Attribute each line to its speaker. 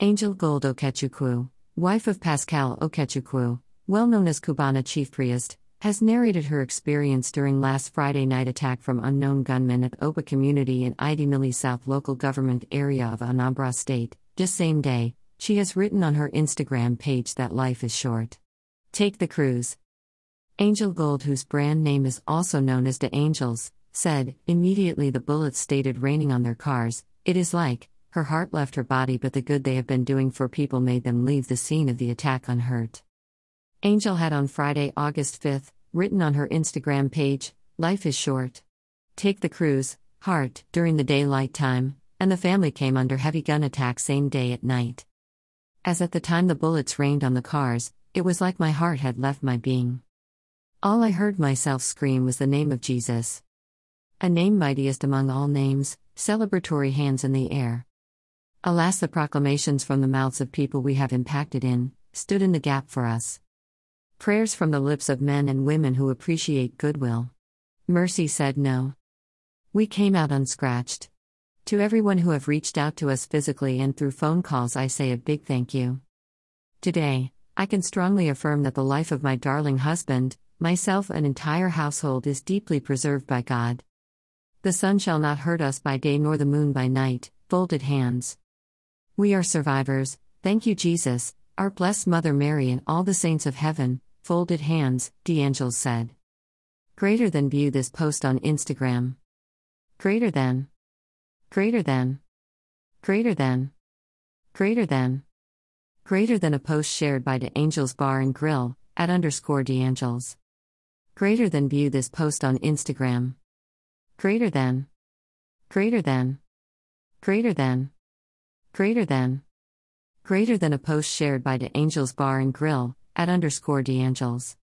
Speaker 1: Angel Gold Okechukwu, wife of Pascal Okechukwu, well known as Cubana chief priest, has narrated her experience during last Friday night attack from unknown gunmen at Oba community in Idemili South local government area of Anambra State. Just same day, she has written on her Instagram page that life is short. Take the cruise. Angel Gold, whose brand name is also known as the Angels, said, immediately the bullets stated raining on their cars, it is like, her heart left her body, but the good they have been doing for people made them leave the scene of the attack unhurt. Angel had on Friday, August 5th, written on her Instagram page, Life is short. Take the cruise, heart, during the daylight time, and the family came under heavy gun attack same day at night. As at the time the bullets rained on the cars, it was like my heart had left my being. All I heard myself scream was the name of Jesus. A name mightiest among all names, celebratory hands in the air. Alas, the proclamations from the mouths of people we have impacted in, stood in the gap for us. Prayers from the lips of men and women who appreciate goodwill. Mercy said no. We came out unscratched. To everyone who have reached out to us physically and through phone calls, I say a big thank you. Today, I can strongly affirm that the life of my darling husband, myself, and entire household is deeply preserved by God. The sun shall not hurt us by day nor the moon by night, folded hands. We are survivors, thank you, Jesus, our blessed Mother Mary, and all the saints of heaven, folded hands, D'Angels said. Greater than view this post on Instagram. Greater than. Greater than. Greater than. Greater than. Greater than a post shared by the Angels Bar and Grill, at underscore D'Angels. Greater than view this post on Instagram. Greater than. Greater than. Greater than. Greater than. Greater than a post shared by D'Angels Bar and Grill, at underscore D'Angels.